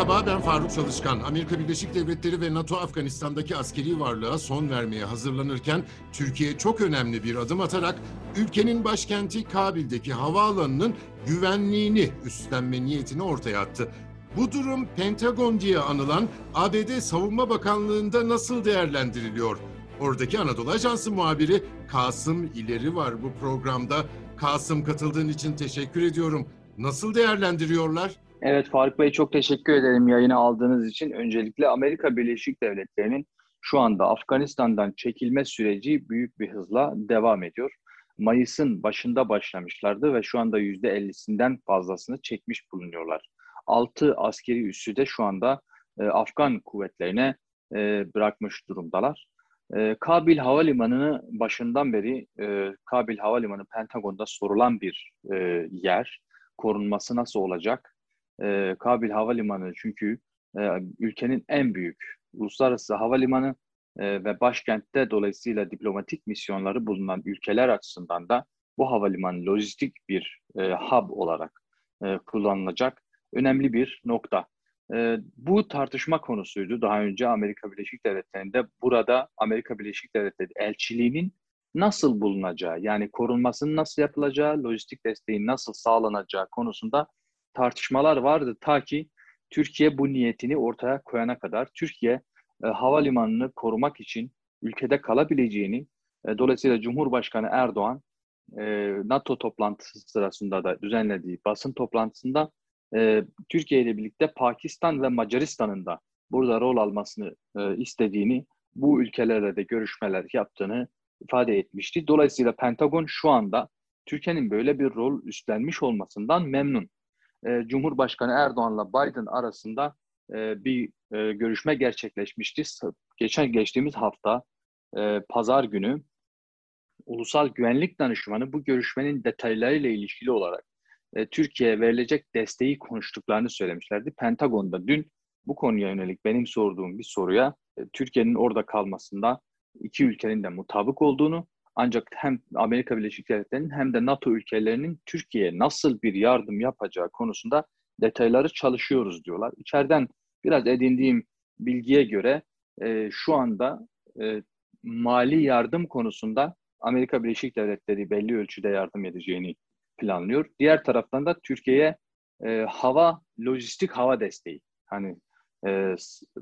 Merhaba ben Faruk Çalışkan. Amerika Birleşik Devletleri ve NATO Afganistan'daki askeri varlığa son vermeye hazırlanırken Türkiye çok önemli bir adım atarak ülkenin başkenti Kabil'deki havaalanının güvenliğini üstlenme niyetini ortaya attı. Bu durum Pentagon diye anılan ABD Savunma Bakanlığı'nda nasıl değerlendiriliyor? Oradaki Anadolu Ajansı muhabiri Kasım İleri var bu programda. Kasım katıldığın için teşekkür ediyorum. Nasıl değerlendiriyorlar? Evet Faruk Bey çok teşekkür ederim yayını aldığınız için. Öncelikle Amerika Birleşik Devletleri'nin şu anda Afganistan'dan çekilme süreci büyük bir hızla devam ediyor. Mayıs'ın başında başlamışlardı ve şu anda %50'sinden fazlasını çekmiş bulunuyorlar. 6 askeri üssü de şu anda e, Afgan kuvvetlerine e, bırakmış durumdalar. E, Kabil Havalimanı'nı başından beri e, Kabil Havalimanı Pentagon'da sorulan bir e, yer. Korunması nasıl olacak? E, Kabil Havalimanı çünkü e, ülkenin en büyük uluslararası havalimanı e, ve başkentte dolayısıyla diplomatik misyonları bulunan ülkeler açısından da bu havalimanı lojistik bir e, hub olarak e, kullanılacak önemli bir nokta. E, bu tartışma konusuydu daha önce Amerika Birleşik Devletleri'nde. Burada Amerika Birleşik Devletleri elçiliğinin nasıl bulunacağı, yani korunmasının nasıl yapılacağı, lojistik desteğin nasıl sağlanacağı konusunda tartışmalar vardı ta ki Türkiye bu niyetini ortaya koyana kadar Türkiye e, havalimanını korumak için ülkede kalabileceğini e, dolayısıyla Cumhurbaşkanı Erdoğan e, NATO toplantısı sırasında da düzenlediği basın toplantısında e, Türkiye ile birlikte Pakistan ve Macaristan'ın da burada rol almasını e, istediğini, bu ülkelerle de görüşmeler yaptığını ifade etmişti. Dolayısıyla Pentagon şu anda Türkiye'nin böyle bir rol üstlenmiş olmasından memnun. E, Cumhurbaşkanı Erdoğan'la Biden arasında e, bir e, görüşme gerçekleşmişti. Geçen geçtiğimiz hafta e, Pazar günü Ulusal Güvenlik Danışmanı bu görüşmenin detaylarıyla ilişkili olarak e, Türkiye'ye verilecek desteği konuştuklarını söylemişlerdi. Pentagon'da dün bu konuya yönelik benim sorduğum bir soruya e, Türkiye'nin orada kalmasında iki ülkenin de mutabık olduğunu ancak hem Amerika Birleşik Devletleri'nin hem de NATO ülkelerinin Türkiye'ye nasıl bir yardım yapacağı konusunda detayları çalışıyoruz diyorlar. İçeriden biraz edindiğim bilgiye göre e, şu anda e, mali yardım konusunda Amerika Birleşik Devletleri belli ölçüde yardım edeceğini planlıyor. Diğer taraftan da Türkiye'ye e, hava, lojistik hava desteği. Hani e,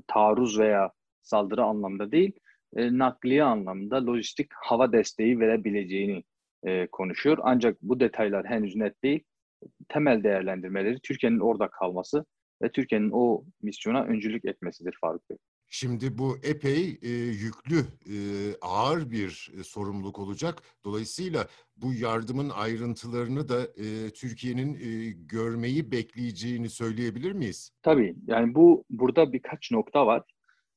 taarruz veya saldırı anlamda değil, e, nakliye anlamında lojistik hava desteği verebileceğini e, konuşuyor. Ancak bu detaylar henüz net değil. Temel değerlendirmeleri Türkiye'nin orada kalması ve Türkiye'nin o misyona öncülük etmesidir Faruk Bey. Şimdi bu epey e, yüklü, e, ağır bir e, sorumluluk olacak. Dolayısıyla bu yardımın ayrıntılarını da e, Türkiye'nin e, görmeyi bekleyeceğini söyleyebilir miyiz? Tabii. Yani bu burada birkaç nokta var.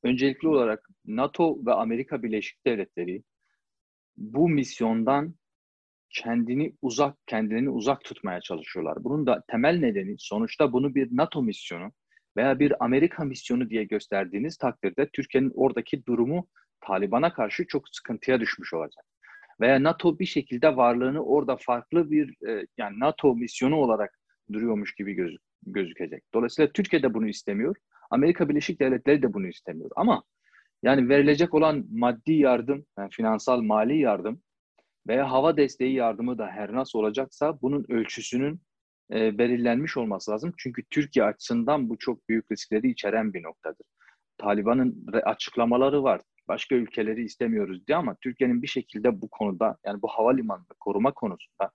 Öncelikli olarak NATO ve Amerika Birleşik Devletleri bu misyondan kendini uzak, kendilerini uzak tutmaya çalışıyorlar. Bunun da temel nedeni sonuçta bunu bir NATO misyonu veya bir Amerika misyonu diye gösterdiğiniz takdirde Türkiye'nin oradaki durumu Taliban'a karşı çok sıkıntıya düşmüş olacak. Veya NATO bir şekilde varlığını orada farklı bir e, yani NATO misyonu olarak duruyormuş gibi göz, gözükecek. Dolayısıyla Türkiye de bunu istemiyor. Amerika Birleşik Devletleri de bunu istemiyor. Ama yani verilecek olan maddi yardım, yani finansal mali yardım veya hava desteği yardımı da her nasıl olacaksa bunun ölçüsünün e, belirlenmiş olması lazım. Çünkü Türkiye açısından bu çok büyük riskleri içeren bir noktadır. Taliban'ın açıklamaları var. Başka ülkeleri istemiyoruz diye ama Türkiye'nin bir şekilde bu konuda yani bu havalimanını koruma konusunda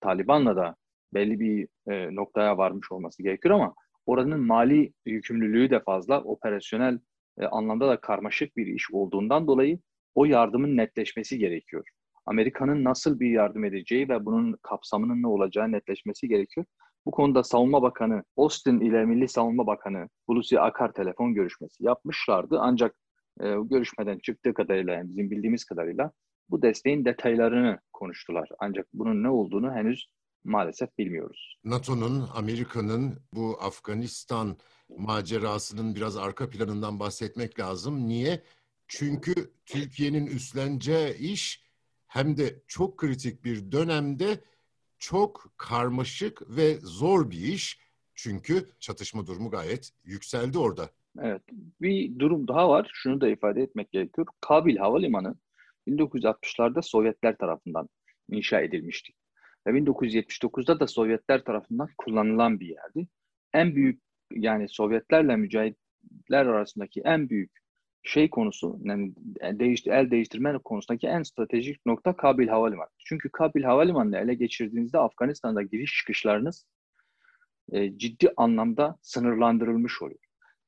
Taliban'la da belli bir e, noktaya varmış olması gerekiyor ama oranın mali yükümlülüğü de fazla, operasyonel e, anlamda da karmaşık bir iş olduğundan dolayı o yardımın netleşmesi gerekiyor. Amerika'nın nasıl bir yardım edeceği ve bunun kapsamının ne olacağı netleşmesi gerekiyor. Bu konuda Savunma Bakanı Austin ile Milli Savunma Bakanı Hulusi Akar telefon görüşmesi yapmışlardı. Ancak e, görüşmeden çıktığı kadarıyla yani bizim bildiğimiz kadarıyla bu desteğin detaylarını konuştular. Ancak bunun ne olduğunu henüz maalesef bilmiyoruz. NATO'nun, Amerika'nın bu Afganistan macerasının biraz arka planından bahsetmek lazım. Niye? Çünkü Türkiye'nin üstleneceği iş hem de çok kritik bir dönemde çok karmaşık ve zor bir iş. Çünkü çatışma durumu gayet yükseldi orada. Evet. Bir durum daha var. Şunu da ifade etmek gerekiyor. Kabil Havalimanı 1960'larda Sovyetler tarafından inşa edilmişti. Ve 1979'da da Sovyetler tarafından kullanılan bir yerdi. En büyük yani Sovyetlerle mücahitler arasındaki en büyük şey konusu, yani değişti, el değiştirme konusundaki en stratejik nokta Kabil Havalimanı. Çünkü Kabil Havalimanı'nı ele geçirdiğinizde Afganistan'da giriş çıkışlarınız e, ciddi anlamda sınırlandırılmış oluyor.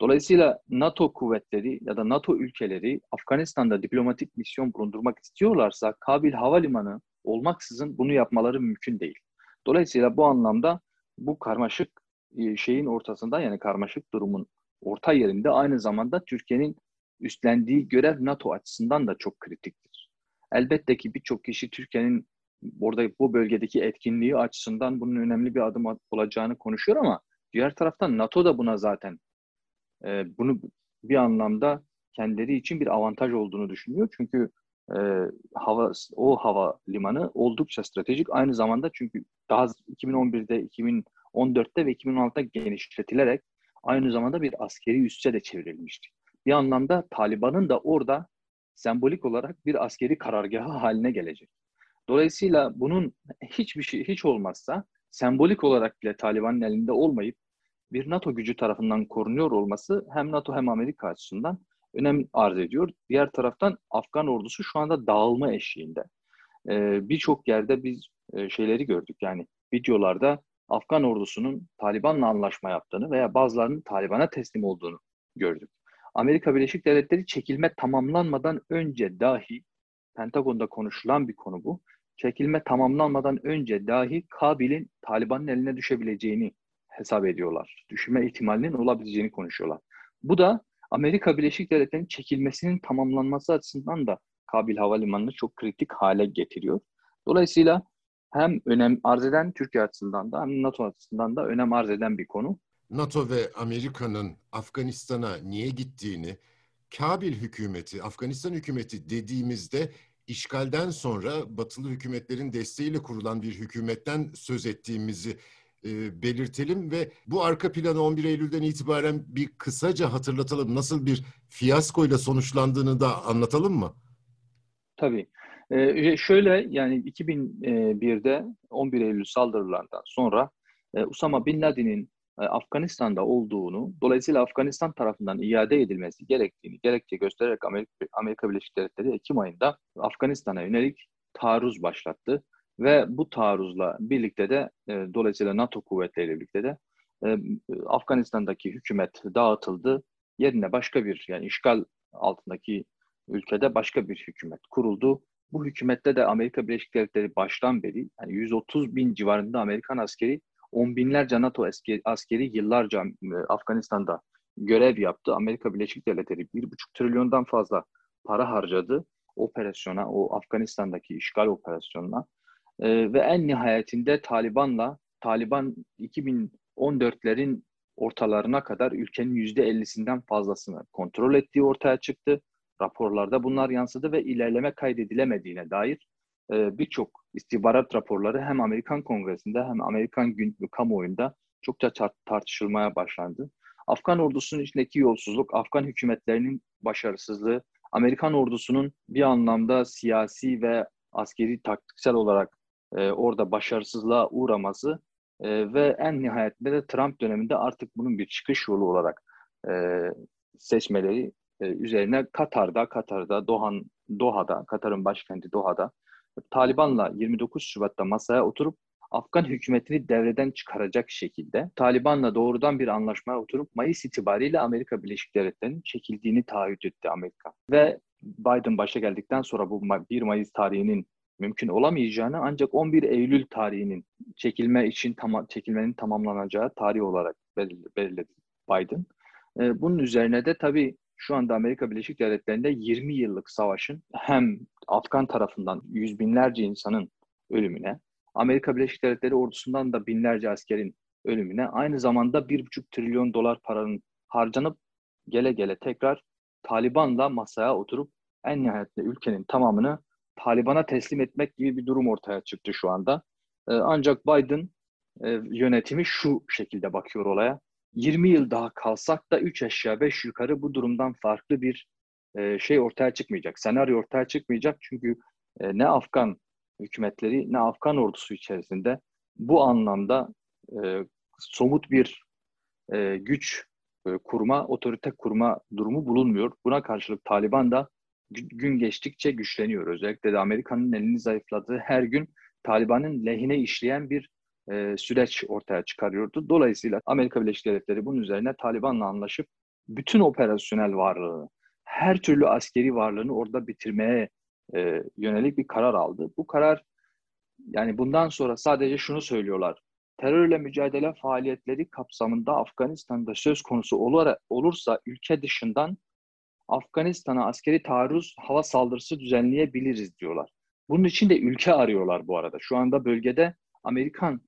Dolayısıyla NATO kuvvetleri ya da NATO ülkeleri Afganistan'da diplomatik misyon bulundurmak istiyorlarsa Kabil Havalimanı olmaksızın bunu yapmaları mümkün değil. Dolayısıyla bu anlamda bu karmaşık e, şeyin ortasında yani karmaşık durumun orta yerinde aynı zamanda Türkiye'nin üstlendiği görev NATO açısından da çok kritiktir. Elbette ki birçok kişi Türkiye'nin burada bu bölgedeki etkinliği açısından bunun önemli bir adım olacağını konuşuyor ama diğer taraftan NATO da buna zaten e, bunu bir anlamda kendileri için bir avantaj olduğunu düşünüyor. Çünkü e, hava o hava limanı oldukça stratejik. Aynı zamanda çünkü daha 2011'de, 2014'te ve 2016'da genişletilerek aynı zamanda bir askeri üsse de çevrilmişti. Bir anlamda Taliban'ın da orada sembolik olarak bir askeri karargahı haline gelecek. Dolayısıyla bunun hiçbir şey hiç olmazsa sembolik olarak bile Taliban'ın elinde olmayıp bir NATO gücü tarafından korunuyor olması hem NATO hem Amerika açısından önem arz ediyor. Diğer taraftan Afgan ordusu şu anda dağılma eşiğinde. Ee, Birçok yerde biz e, şeyleri gördük yani videolarda Afgan ordusunun Taliban'la anlaşma yaptığını veya bazılarının Taliban'a teslim olduğunu gördük. Amerika Birleşik Devletleri çekilme tamamlanmadan önce dahi Pentagon'da konuşulan bir konu bu. Çekilme tamamlanmadan önce dahi Kabil'in Taliban'ın eline düşebileceğini hesap ediyorlar. Düşme ihtimalinin olabileceğini konuşuyorlar. Bu da Amerika Birleşik Devletleri'nin çekilmesinin tamamlanması açısından da Kabil Havalimanı'nı çok kritik hale getiriyor. Dolayısıyla hem önem arz eden Türkiye açısından da hem NATO açısından da önem arz eden bir konu. NATO ve Amerika'nın Afganistan'a niye gittiğini, Kabil hükümeti, Afganistan hükümeti dediğimizde işgalden sonra batılı hükümetlerin desteğiyle kurulan bir hükümetten söz ettiğimizi e, belirtelim ve bu arka planı 11 Eylül'den itibaren bir kısaca hatırlatalım. Nasıl bir fiyaskoyla sonuçlandığını da anlatalım mı? Tabii. Ee, şöyle yani 2001'de 11 Eylül saldırılarından sonra e, Usama Bin Laden'in e, Afganistan'da olduğunu, dolayısıyla Afganistan tarafından iade edilmesi gerektiğini gerekçe göstererek Amerika, Amerika Birleşik Devletleri Ekim ayında Afganistan'a yönelik taarruz başlattı. Ve bu taarruzla birlikte de e, dolayısıyla NATO kuvvetleriyle birlikte de e, Afganistan'daki hükümet dağıtıldı. Yerine başka bir yani işgal altındaki ülkede başka bir hükümet kuruldu. Bu hükümette de Amerika Birleşik Devletleri baştan beri yani 130 bin civarında Amerikan askeri, on binlerce NATO askeri, askeri yıllarca e, Afganistan'da görev yaptı. Amerika Birleşik Devletleri bir buçuk trilyondan fazla para harcadı operasyona, o Afganistan'daki işgal operasyonuna. Ee, ve en nihayetinde Taliban'la Taliban 2014'lerin ortalarına kadar ülkenin %50'sinden fazlasını kontrol ettiği ortaya çıktı. Raporlarda bunlar yansıdı ve ilerleme kaydedilemediğine dair e, birçok istihbarat raporları hem Amerikan Kongresi'nde hem Amerikan gün, kamuoyunda çokça tartışılmaya başlandı. Afgan ordusunun içindeki yolsuzluk, Afgan hükümetlerinin başarısızlığı, Amerikan ordusunun bir anlamda siyasi ve askeri taktiksel olarak e, orada başarısızlığa uğraması e, ve en nihayetinde de Trump döneminde artık bunun bir çıkış yolu olarak e, seçmeleri e, üzerine Katar'da, Katar'da, Dohan, Doha'da, Katar'ın başkenti Doha'da Taliban'la 29 Şubat'ta masaya oturup Afgan hükümetini devreden çıkaracak şekilde Taliban'la doğrudan bir anlaşmaya oturup Mayıs itibariyle Amerika Birleşik Devletleri'nin çekildiğini taahhüt etti Amerika. Ve Biden başa geldikten sonra bu 1 Mayıs tarihinin mümkün olamayacağını ancak 11 Eylül tarihinin çekilme için tam, çekilmenin tamamlanacağı tarih olarak belirledi Biden. E, bunun üzerine de tabii şu anda Amerika Birleşik Devletleri'nde 20 yıllık savaşın hem Afgan tarafından yüz binlerce insanın ölümüne, Amerika Birleşik Devletleri ordusundan da binlerce askerin ölümüne, aynı zamanda 1,5 trilyon dolar paranın harcanıp gele gele tekrar Taliban'la masaya oturup en nihayetinde ülkenin tamamını Taliban'a teslim etmek gibi bir durum ortaya çıktı şu anda. Ee, ancak Biden e, yönetimi şu şekilde bakıyor olaya. 20 yıl daha kalsak da 3 aşağı 5 yukarı bu durumdan farklı bir e, şey ortaya çıkmayacak. Senaryo ortaya çıkmayacak çünkü e, ne Afgan hükümetleri ne Afgan ordusu içerisinde bu anlamda e, somut bir e, güç e, kurma, otorite kurma durumu bulunmuyor. Buna karşılık Taliban da gün geçtikçe güçleniyor. Özellikle de Amerika'nın elini zayıfladığı her gün Taliban'ın lehine işleyen bir e, süreç ortaya çıkarıyordu. Dolayısıyla Amerika Birleşik Devletleri bunun üzerine Taliban'la anlaşıp bütün operasyonel varlığını, her türlü askeri varlığını orada bitirmeye e, yönelik bir karar aldı. Bu karar yani bundan sonra sadece şunu söylüyorlar. Terörle mücadele faaliyetleri kapsamında Afganistan'da söz konusu olur, olursa ülke dışından Afganistan'a askeri taarruz hava saldırısı düzenleyebiliriz diyorlar. Bunun için de ülke arıyorlar bu arada. Şu anda bölgede Amerikan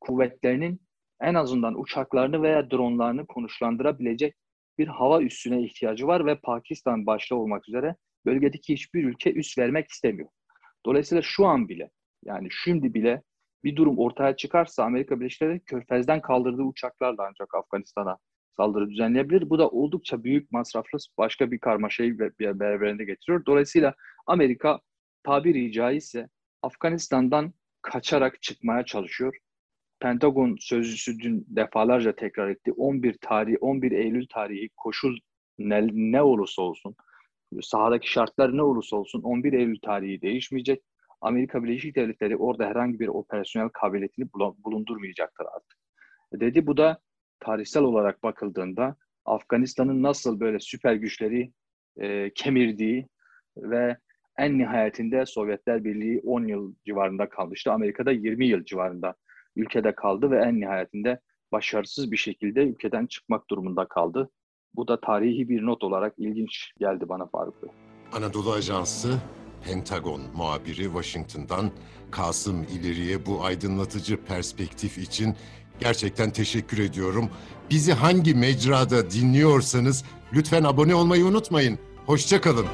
kuvvetlerinin en azından uçaklarını veya dronlarını konuşlandırabilecek bir hava üssüne ihtiyacı var ve Pakistan başta olmak üzere bölgedeki hiçbir ülke üs vermek istemiyor. Dolayısıyla şu an bile yani şimdi bile bir durum ortaya çıkarsa Amerika Birleşik Devletleri Körfez'den kaldırdığı uçaklarla ancak Afganistan'a saldırı düzenleyebilir. Bu da oldukça büyük masraflı başka bir karmaşayı beraberinde getiriyor. Dolayısıyla Amerika tabiri caizse Afganistan'dan kaçarak çıkmaya çalışıyor. Pentagon sözcüsü dün defalarca tekrar etti. 11 tarih 11 Eylül tarihi koşul ne, ne olursa olsun sahadaki şartlar ne olursa olsun 11 Eylül tarihi değişmeyecek. Amerika Birleşik Devletleri orada herhangi bir operasyonel kabiliyetini bulundurmayacaktır artık. Dedi bu da tarihsel olarak bakıldığında Afganistan'ın nasıl böyle süper güçleri e, kemirdiği ve en nihayetinde Sovyetler Birliği 10 yıl civarında kalmıştı. Amerika'da 20 yıl civarında ülkede kaldı ve en nihayetinde başarısız bir şekilde ülkeden çıkmak durumunda kaldı. Bu da tarihi bir not olarak ilginç geldi bana Faruk Bey. Anadolu Ajansı Pentagon muhabiri Washington'dan Kasım İleri'ye bu aydınlatıcı perspektif için gerçekten teşekkür ediyorum. Bizi hangi mecrada dinliyorsanız lütfen abone olmayı unutmayın. Hoşçakalın.